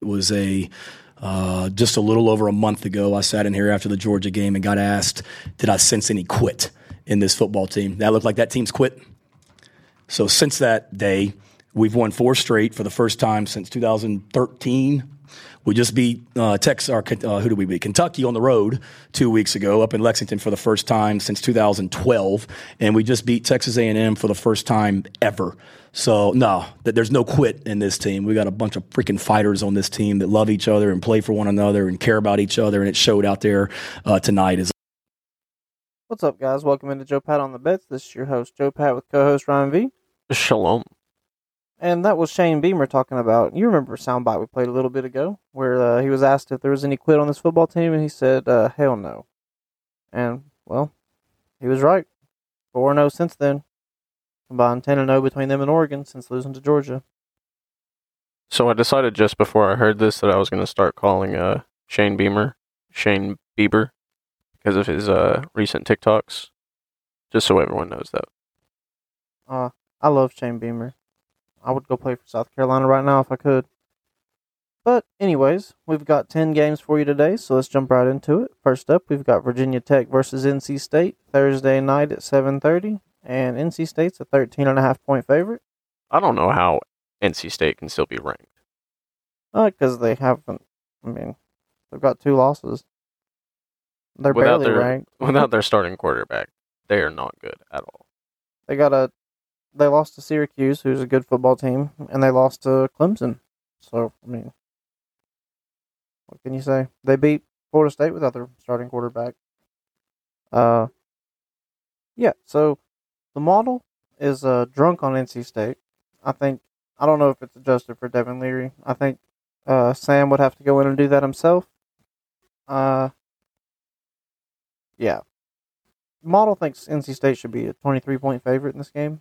It was a uh, just a little over a month ago. I sat in here after the Georgia game and got asked, "Did I sense any quit in this football team?" That looked like that team's quit. So since that day, we've won four straight for the first time since 2013. We just beat uh, Texas. Or, uh, who did we beat? Kentucky on the road two weeks ago, up in Lexington for the first time since 2012, and we just beat Texas A&M for the first time ever. So no, that there's no quit in this team. We got a bunch of freaking fighters on this team that love each other and play for one another and care about each other, and it showed out there uh, tonight. As What's up, guys? Welcome into Joe Pat on the Bets. This is your host, Joe Pat, with co-host Ryan V. Shalom. And that was Shane Beamer talking about. You remember a soundbite we played a little bit ago, where uh, he was asked if there was any quit on this football team, and he said, uh, "Hell no." And well, he was right. Four zero since then, combined ten and zero between them and Oregon since losing to Georgia. So I decided just before I heard this that I was going to start calling uh, Shane Beamer Shane Bieber because of his uh, recent TikToks, just so everyone knows that. Uh, I love Shane Beamer. I would go play for South Carolina right now if I could. But anyways, we've got 10 games for you today, so let's jump right into it. First up, we've got Virginia Tech versus NC State Thursday night at 7:30, and NC State's a 13 and a half point favorite. I don't know how NC State can still be ranked. Uh, cuz they haven't I mean, they've got two losses. They're Without barely their- ranked. Without their starting quarterback, they are not good at all. They got a they lost to Syracuse, who's a good football team, and they lost to Clemson. So, I mean, what can you say? They beat Florida State without their starting quarterback. Uh yeah, so the model is uh drunk on NC State. I think I don't know if it's adjusted for Devin Leary. I think uh Sam would have to go in and do that himself. Uh yeah. Model thinks NC State should be a 23 point favorite in this game.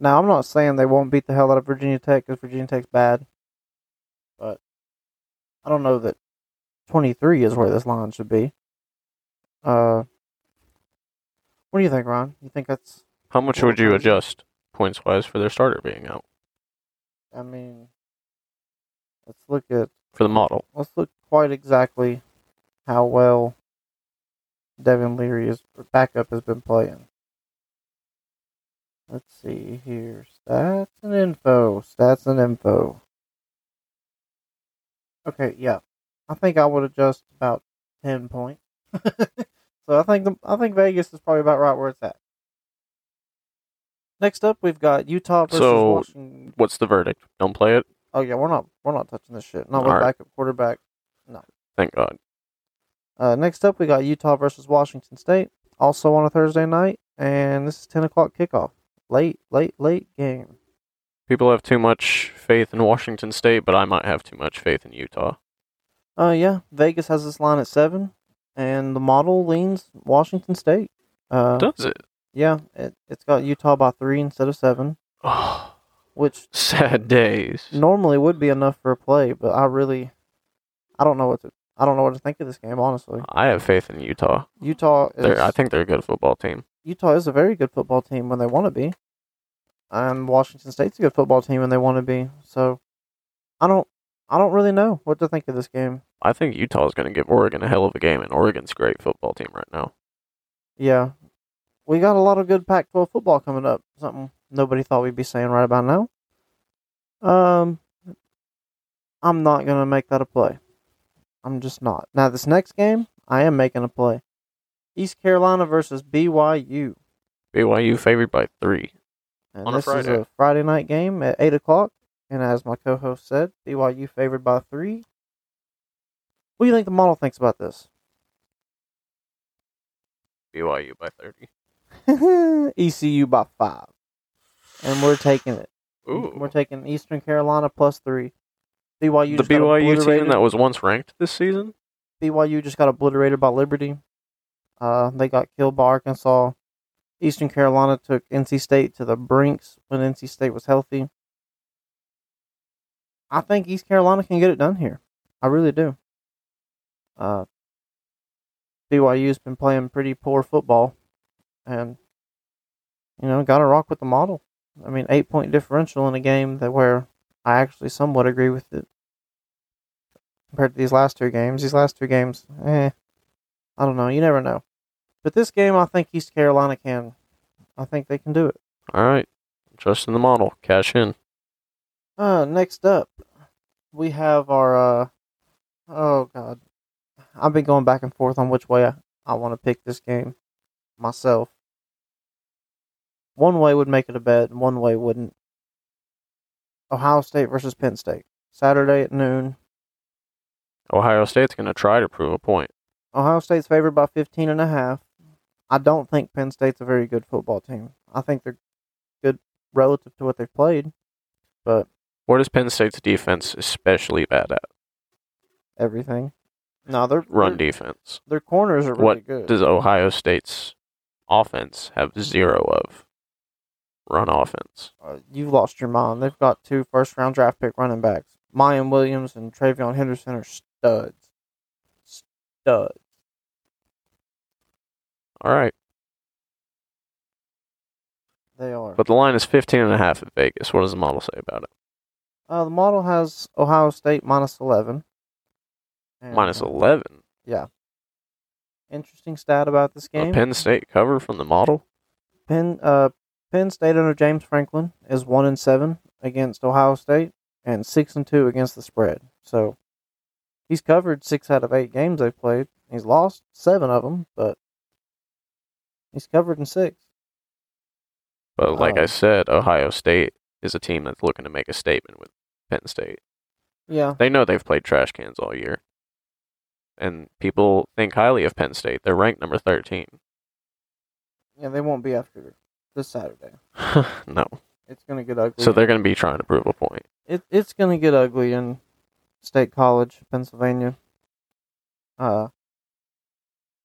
Now, I'm not saying they won't beat the hell out of Virginia Tech because Virginia Tech's bad, but I don't know that 23 is where this line should be. Uh, what do you think, Ron? You think that's? How much would you adjust points wise for their starter being out I mean, let's look at for the model? let's look quite exactly how well Devin Leary's backup has been playing. Let's see here. Stats and info. Stats and info. Okay, yeah. I think I would adjust about ten points. so I think the, I think Vegas is probably about right where it's at. Next up, we've got Utah versus So- Washington. What's the verdict? Don't play it. Oh yeah, we're not we're not touching this shit. Not with Alright. backup quarterback. No. Thank God. Uh, next up, we got Utah versus Washington State, also on a Thursday night, and this is ten o'clock kickoff. Late, late, late game. People have too much faith in Washington State, but I might have too much faith in Utah. Uh, yeah, Vegas has this line at seven, and the model leans Washington State. Uh, Does it? yeah, it, it's got Utah by three instead of seven, Oh, which sad days. normally would be enough for a play, but I really, I don't know what to, I don't know what to think of this game. Honestly, I have faith in Utah. Utah is. I think they're a good football team. Utah is a very good football team when they want to be, and Washington State's a good football team when they want to be. So, I don't, I don't really know what to think of this game. I think Utah's going to give Oregon a hell of a game, and Oregon's a great football team right now. Yeah, we got a lot of good Pac-12 football coming up. Something nobody thought we'd be saying right about now. Um, I'm not gonna make that a play. I'm just not. Now this next game, I am making a play. East Carolina versus BYU. BYU favored by three. And On a this is a Friday night game at 8 o'clock. And as my co host said, BYU favored by three. What do you think the model thinks about this? BYU by 30. ECU by five. And we're taking it. Ooh. We're taking Eastern Carolina plus three. BYU the BYU team that was once ranked this season? BYU just got obliterated by Liberty. Uh, they got killed by Arkansas. Eastern Carolina took NC State to the brinks when NC State was healthy. I think East Carolina can get it done here. I really do. Uh, BYU's been playing pretty poor football, and you know, got to rock with the model. I mean, eight point differential in a game that where I actually somewhat agree with it compared to these last two games. These last two games, eh, I don't know. You never know. But this game, I think East Carolina can. I think they can do it. All right. Trust in the model. Cash in. Uh, next up, we have our. Uh, oh God, I've been going back and forth on which way I, I want to pick this game myself. One way would make it a bet, and one way wouldn't. Ohio State versus Penn State, Saturday at noon. Ohio State's going to try to prove a point. Ohio State's favored by 15 and a half. I don't think Penn State's a very good football team. I think they're good relative to what they've played, but What is Penn State's defense especially bad at? everything. No, they're Run their, defense. their corners are really What good. does Ohio State's offense have zero of? Run offense. uh, you've lost your mind. They've got two first round draft pick running backs. Miyan Williams and TreVeyon Henderson are studs. Studs. All right. They are. But the line is 15 and a half at Vegas. What does the model say about it? uh, the model has Ohio State minus 11. And, Minus uh, 11. Interesting stat about this game. A. Penn State cover from the model? Penn, uh, Penn State under James Franklin is 1 and 7 against Ohio State and 6 and 2 against the spread. So he's covered 6 out of 8 games they've played. He's lost 7 of them, but he's covered in 6. But like I Oh. said, Ohio State is a team that's looking to make a statement with Penn State. Yeah. They know they've played trash cans all year. And people think highly of Penn State. They're ranked number 13. Yeah, they won't be after this Saturday. no. It's going to get ugly. So they're going to be trying to prove a point. it, it's going to get ugly in State College, Pennsylvania. Uh,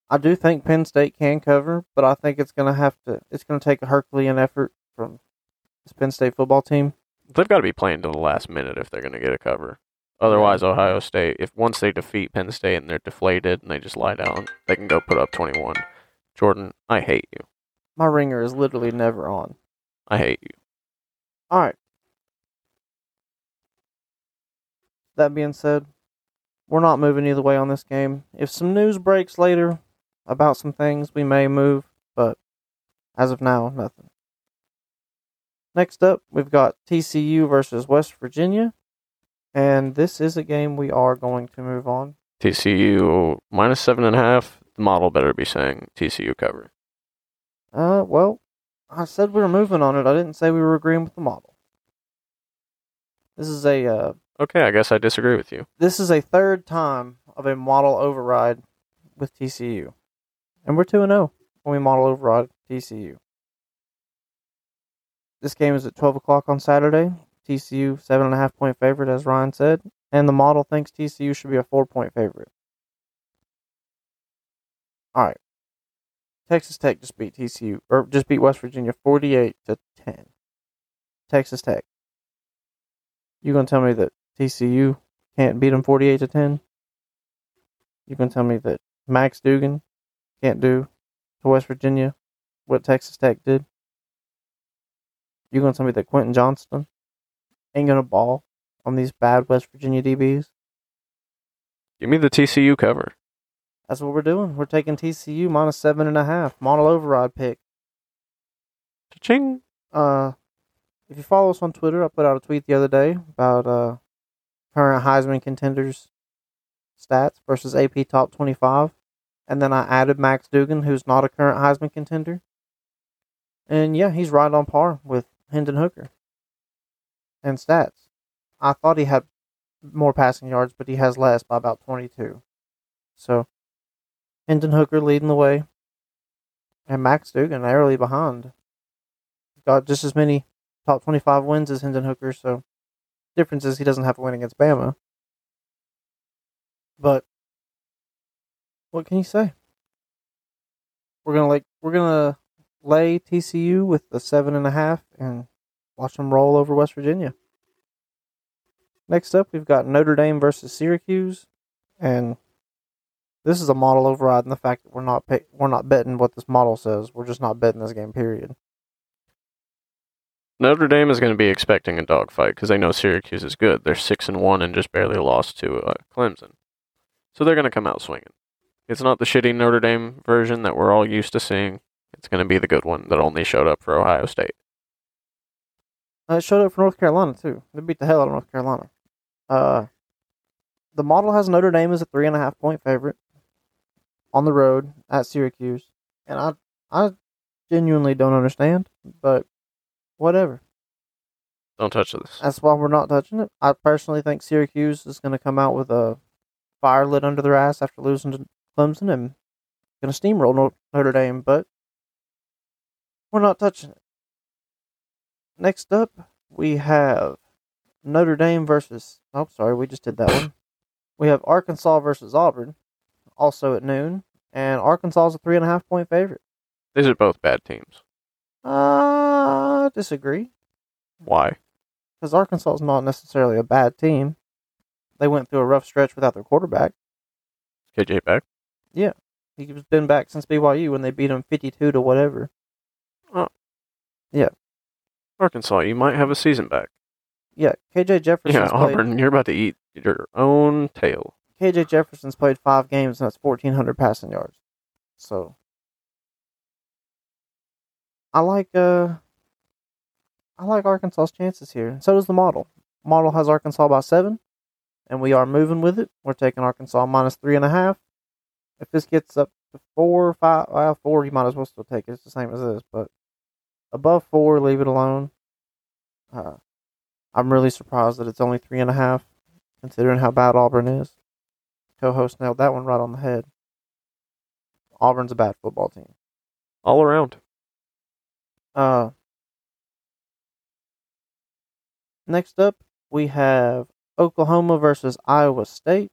I do think Penn State can cover, but I think it's going to have to. It's going to take a Herculean effort from this Penn State football team. They've got to be playing to the last minute if they're going to get a cover. Otherwise, Ohio State, if once they defeat Penn State and they're deflated and they just lie down, they can go put up 21. Jordan, I hate you. My ringer is literally never on. I hate you. All right. That being said, we're not moving either way on this game. If some news breaks later about some things, we may move, but as of now, nothing. Next up, we've got TCU versus West Virginia, and this is a game we are going to move on. TCU minus seven and a half. The model better be saying TCU cover. Uh, well, I said we were moving on it. I didn't say we were agreeing with the model. This is a uh, Okay, I guess I disagree with you. this is a third time of a model override with TCU. And we're 2 0 when we model override TCU. This game is at 12 o'clock on Saturday. TCU, 7.5 point favorite, as Ryan said. And the model thinks TCU should be a 4 point favorite. All right. Texas Tech just beat TCU, or just beat West Virginia 48 to 10. Texas Tech. You gonna tell me that TCU can't beat them 48 to 10? You going to tell me that Max Duggan can't do to West Virginia what Texas Tech did? You gonna tell me that Quentin Johnston ain't gonna ball on these bad West Virginia DBs? Give me the TCU cover. That's what we're doing. We're taking TCU minus seven and a half. Model override pick. Ching. Uh, if you follow us on Twitter, I put out a tweet the other day about uh current Heisman contenders stats versus AP top twenty five, and then I added Max Duggan, who's not a current Heisman contender, and yeah, he's right on par with Hendon Hooker. And stats, I thought he had more passing yards, but he has less by about twenty two. So, Hendon Hooker leading the way, and Max Duggan narrowly behind got just as many top 25 wins as Hendon Hooker, so difference is he doesn't have a win against Bama. But what can you say? We're gonna like we're gonna lay TCU with the seven and a half and watch them roll over West Virginia. Next up, we've got Notre Dame versus Syracuse, and this is a model override. And the fact that we're not pay, we're not betting what this model says. We're just not betting this game. Period. Notre Dame is going to be expecting a dogfight because they know Syracuse is good. They're six and one and just barely lost to uh, Clemson, so they're going to come out swinging. It's not the shitty Notre Dame version that we're all used to seeing. It's going to be the good one that only showed up for Ohio State. Uh, it showed up for North Carolina too. They beat the hell out of North Carolina. Uh, the model has Notre Dame as a three and a half point favorite on the road at Syracuse, and I I genuinely don't understand, but whatever. Don't touch this. That's why we're not touching it. I personally think Syracuse is going to come out with a fire lit under their ass after losing to Clemson and going to steamroll Notre Dame, but we're not touching it. Next up, we have Notre Dame versus. Oh, sorry, we just did that one. We have Arkansas versus Auburn, also at noon, and Arkansas is a three and a half point favorite. These are both bad teams. Uh, disagree. Why? Because Arkansas is not necessarily a bad team. They went through a rough stretch without their quarterback. KJ back? Yeah, he's been back since BYU when they beat him fifty-two to whatever. Oh. Yeah. Arkansas, you might have a season back. Yeah, KJ Jefferson. Yeah, Auburn, played, you're about to eat your own tail. KJ Jefferson's played five games and that's fourteen hundred passing yards. So I like uh I like Arkansas's chances here. So does the model. Model has Arkansas by seven, and we are moving with it. We're taking Arkansas minus three and a half. If this gets up to four or five, well, four, you might as well still take it. It's the same as this, but above four, leave it alone. Uh, I'm really surprised that it's only three and a half, considering how bad Auburn is. Co-host nailed that one right on the head. Auburn's a bad football team. All around. Uh, next up, we have Oklahoma versus Iowa State.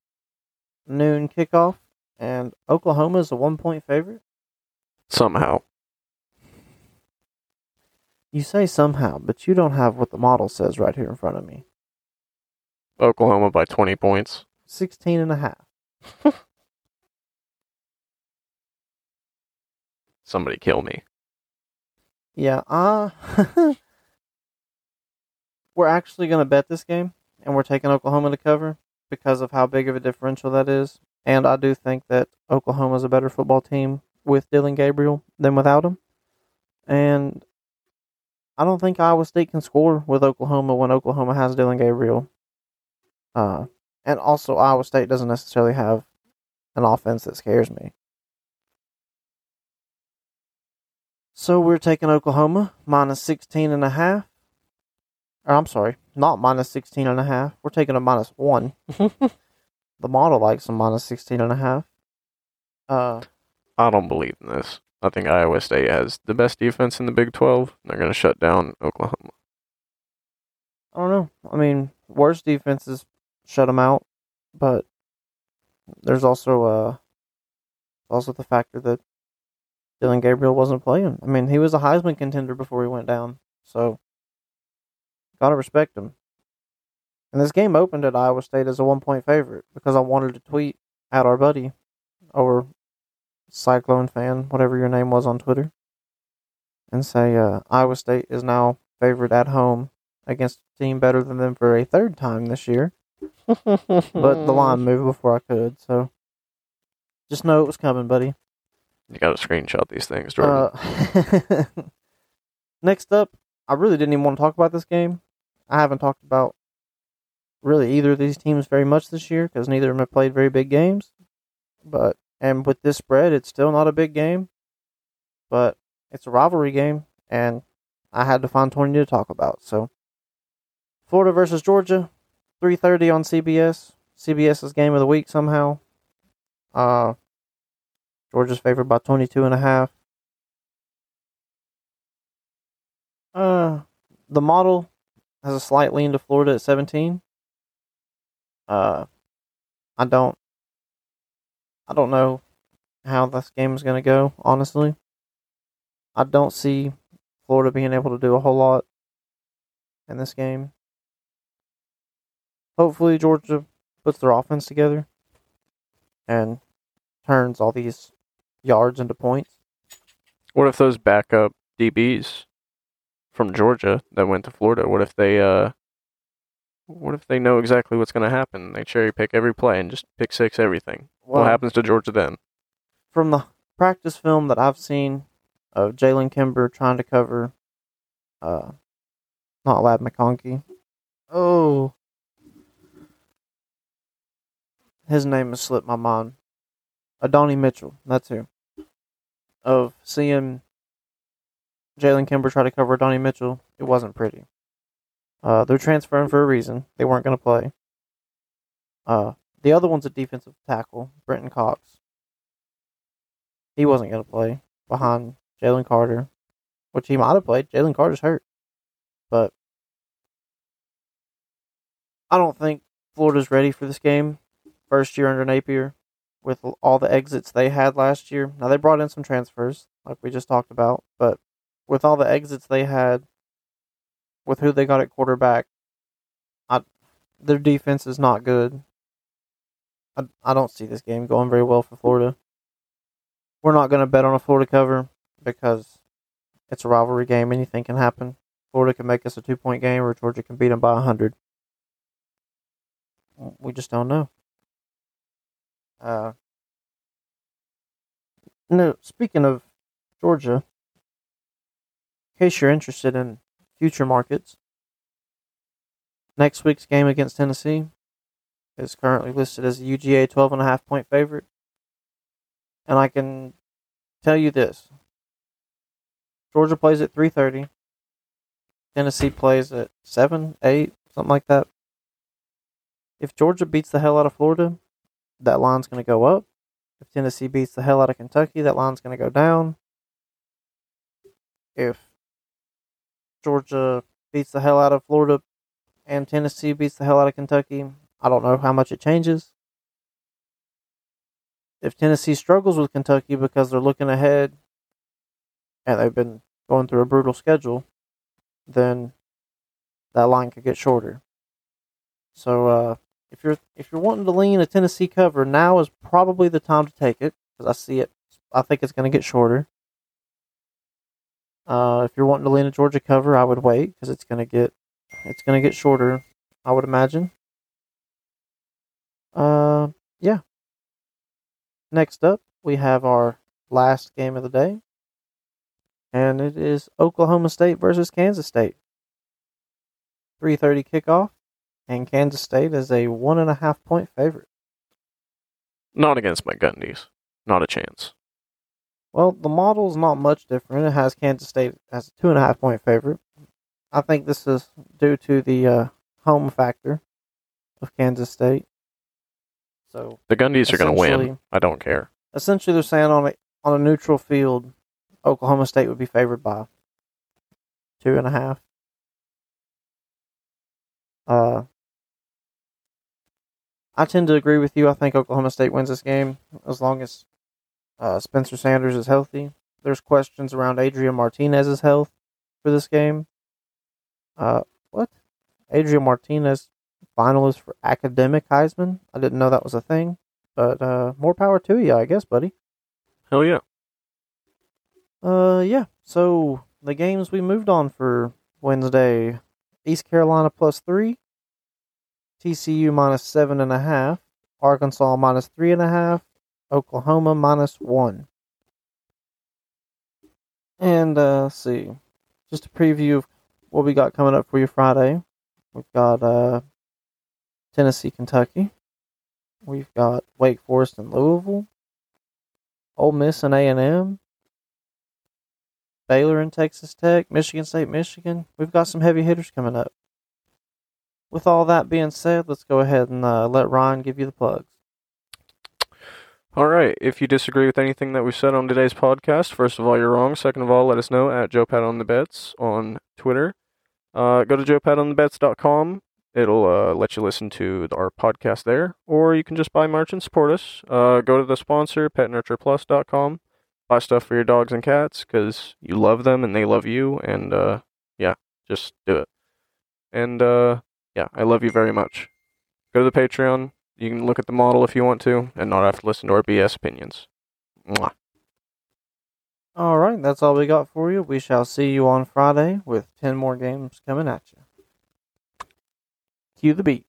Noon kickoff, and Oklahoma is a one point favorite. Somehow. You say somehow, but you don't have what the model says right here in front of me. Oklahoma by 20 points. 16 and a half. Somebody kill me. Yeah, uh we're actually going to bet this game and we're taking Oklahoma to cover because of how big of a differential that is. And I do think that Oklahoma is a better football team with Dillon Gabriel than without him. And I don't think Iowa State can score with Oklahoma when Oklahoma has Dillon Gabriel. Uh, and also, Iowa State doesn't necessarily have an offense that scares me. So we're taking Oklahoma minus 16 and a half. Or I'm sorry, not minus 16 and a half. We're taking a minus 1. the model likes a minus 16 and a half. Uh, I don't believe in this. I think Iowa State has the best defense in the Big 12. They're going to shut down Oklahoma. I don't know. I mean, worst defenses shut them out, but there's also uh also the factor that Dillon Gabriel wasn't playing. I mean, he was a Heisman contender before he went down, so gotta respect him. And this game opened at Iowa State as a one point favorite because I wanted to tweet at our buddy or Cyclone fan, whatever your name was on Twitter, and say uh, Iowa State is now favored at home against a team better than them for a third time this year. but the line moved before I could, so just know it was coming, buddy. You got to screenshot these things, Jordan. Uh, next up, I really didn't even want to talk about this game. I haven't talked about really either of these teams very much this year because neither of them have played very big games. But and with this spread, it's still not a big game, but it's a rivalry game, and I had to find twenty to talk about. So, Florida versus Georgia, three thirty on CBS. CBS's game of the week somehow. Uh, Georgia's favored by 22 and a half. Uh, the model has a slight lean to Florida at 17. Uh, I don't, I don't know how this game is going to go, honestly. I don't see Florida being able to do a whole lot in this game. Hopefully, Georgia puts their offense together and turns all these yards into points. What if those backup DBs from Georgia that went to Florida? What if they uh, what if they know exactly what's going to happen? They cherry pick every play and just pick six everything. Well, what happens to Georgia then? From the practice film that I've seen of Jalen Kimber trying to cover, uh, not Ladd McConkey. Oh, his name has slipped my mind. Adonai Mitchell, that's who. Of seeing Jalen Kimber try to cover Adonai Mitchell, it wasn't pretty. Uh, they're transferring for a reason. They weren't going to play. Uh, the other one's a defensive tackle, Brenton Cox. He wasn't going to play behind Jalen Carter, which he might have played. Jalen Carter's hurt. But I don't think Florida's ready for this game. First year under Napier, with all the exits they had last year. Now, they brought in some transfers, like we just talked about, but with all the exits they had, with who they got at quarterback, I, their defense is not good. I, I don't see this game going very well for Florida. We're not going to bet on a Florida cover because it's a rivalry game. Anything can happen. Florida can make us a two point game, or Georgia can beat them by 100. We just don't know. Uh, no, speaking of Georgia, in case you're interested in future markets, next week's game against Tennessee is currently listed as a UGA 12.5 point favorite. And I can tell you this Georgia plays at 3.30. Tennessee plays at 7, 8, something like that. If Georgia beats the hell out of Florida, that line's going to go up. If Tennessee beats the hell out of Kentucky, that line's going to go down. If Georgia beats the hell out of Florida and Tennessee beats the hell out of Kentucky, I don't know how much it changes. If Tennessee struggles with Kentucky because they're looking ahead and they've been going through a brutal schedule, then that line could get shorter. So uh, if you're if you're wanting to lean a Tennessee cover, now is probably the time to take it because I see it. I think it's going to get shorter. Uh, if you're wanting to lean a Georgia cover, I would wait because it's going to get it's to get shorter. I would imagine. Uh, yeah. Next up, we have our last game of the day, and it is Oklahoma State versus Kansas State. 3:30 kickoff, and Kansas State is a one and a half point favorite. Not against my Gundies. Not a chance. Well, the model is not much different. It has Kansas State as a two and a half point favorite. I think this is due to the uh, home factor of Kansas State. So The Gundies are going to win. I don't care. essentially, they're saying on a on a neutral field, Oklahoma State would be favored by two and a half. Uh, I tend to agree with you. I think Oklahoma State wins this game as long as uh, Spencer Sanders is healthy. There's questions around Adrian Martinez's health for this game. Uh, what? Adrian Martinez, finalist for academic Heisman. I didn't know that was a thing, but uh, more power to you, I guess, buddy. Hell yeah. Uh, yeah. So the games we moved on for Wednesday: East Carolina plus three, TCU minus seven and a half, Arkansas minus three and a half, Oklahoma minus one. And uh, see, just a preview of what we got coming up for you Friday. We've got uh, Tennessee, Kentucky. We've got Wake Forest and Louisville. Ole Miss and A and M. Baylor and Texas Tech, Michigan State, Michigan. We've got some heavy hitters coming up. With all that being said, let's go ahead and uh, let Ryan give you the plugs. All right. If you disagree with anything that we said on today's podcast, first of all, you're wrong. Second of all, let us know at Joe Pat on the Bets on Twitter. Uh, go to joepatonthebets.com. It'll uh, let you listen to our podcast there, or you can just buy merch and support us. Uh, go to the sponsor, petnurtureplus.com. buy stuff for your dogs and cats because you love them and they love you. And uh, yeah, just do it. And uh, yeah, I love you very much. Go to the Patreon. You can look at the model if you want to, and not have to listen to our BS opinions. Mwah. All right, that's all we got for you. We shall see you on Friday with 10 more games coming at you. Cue the beat.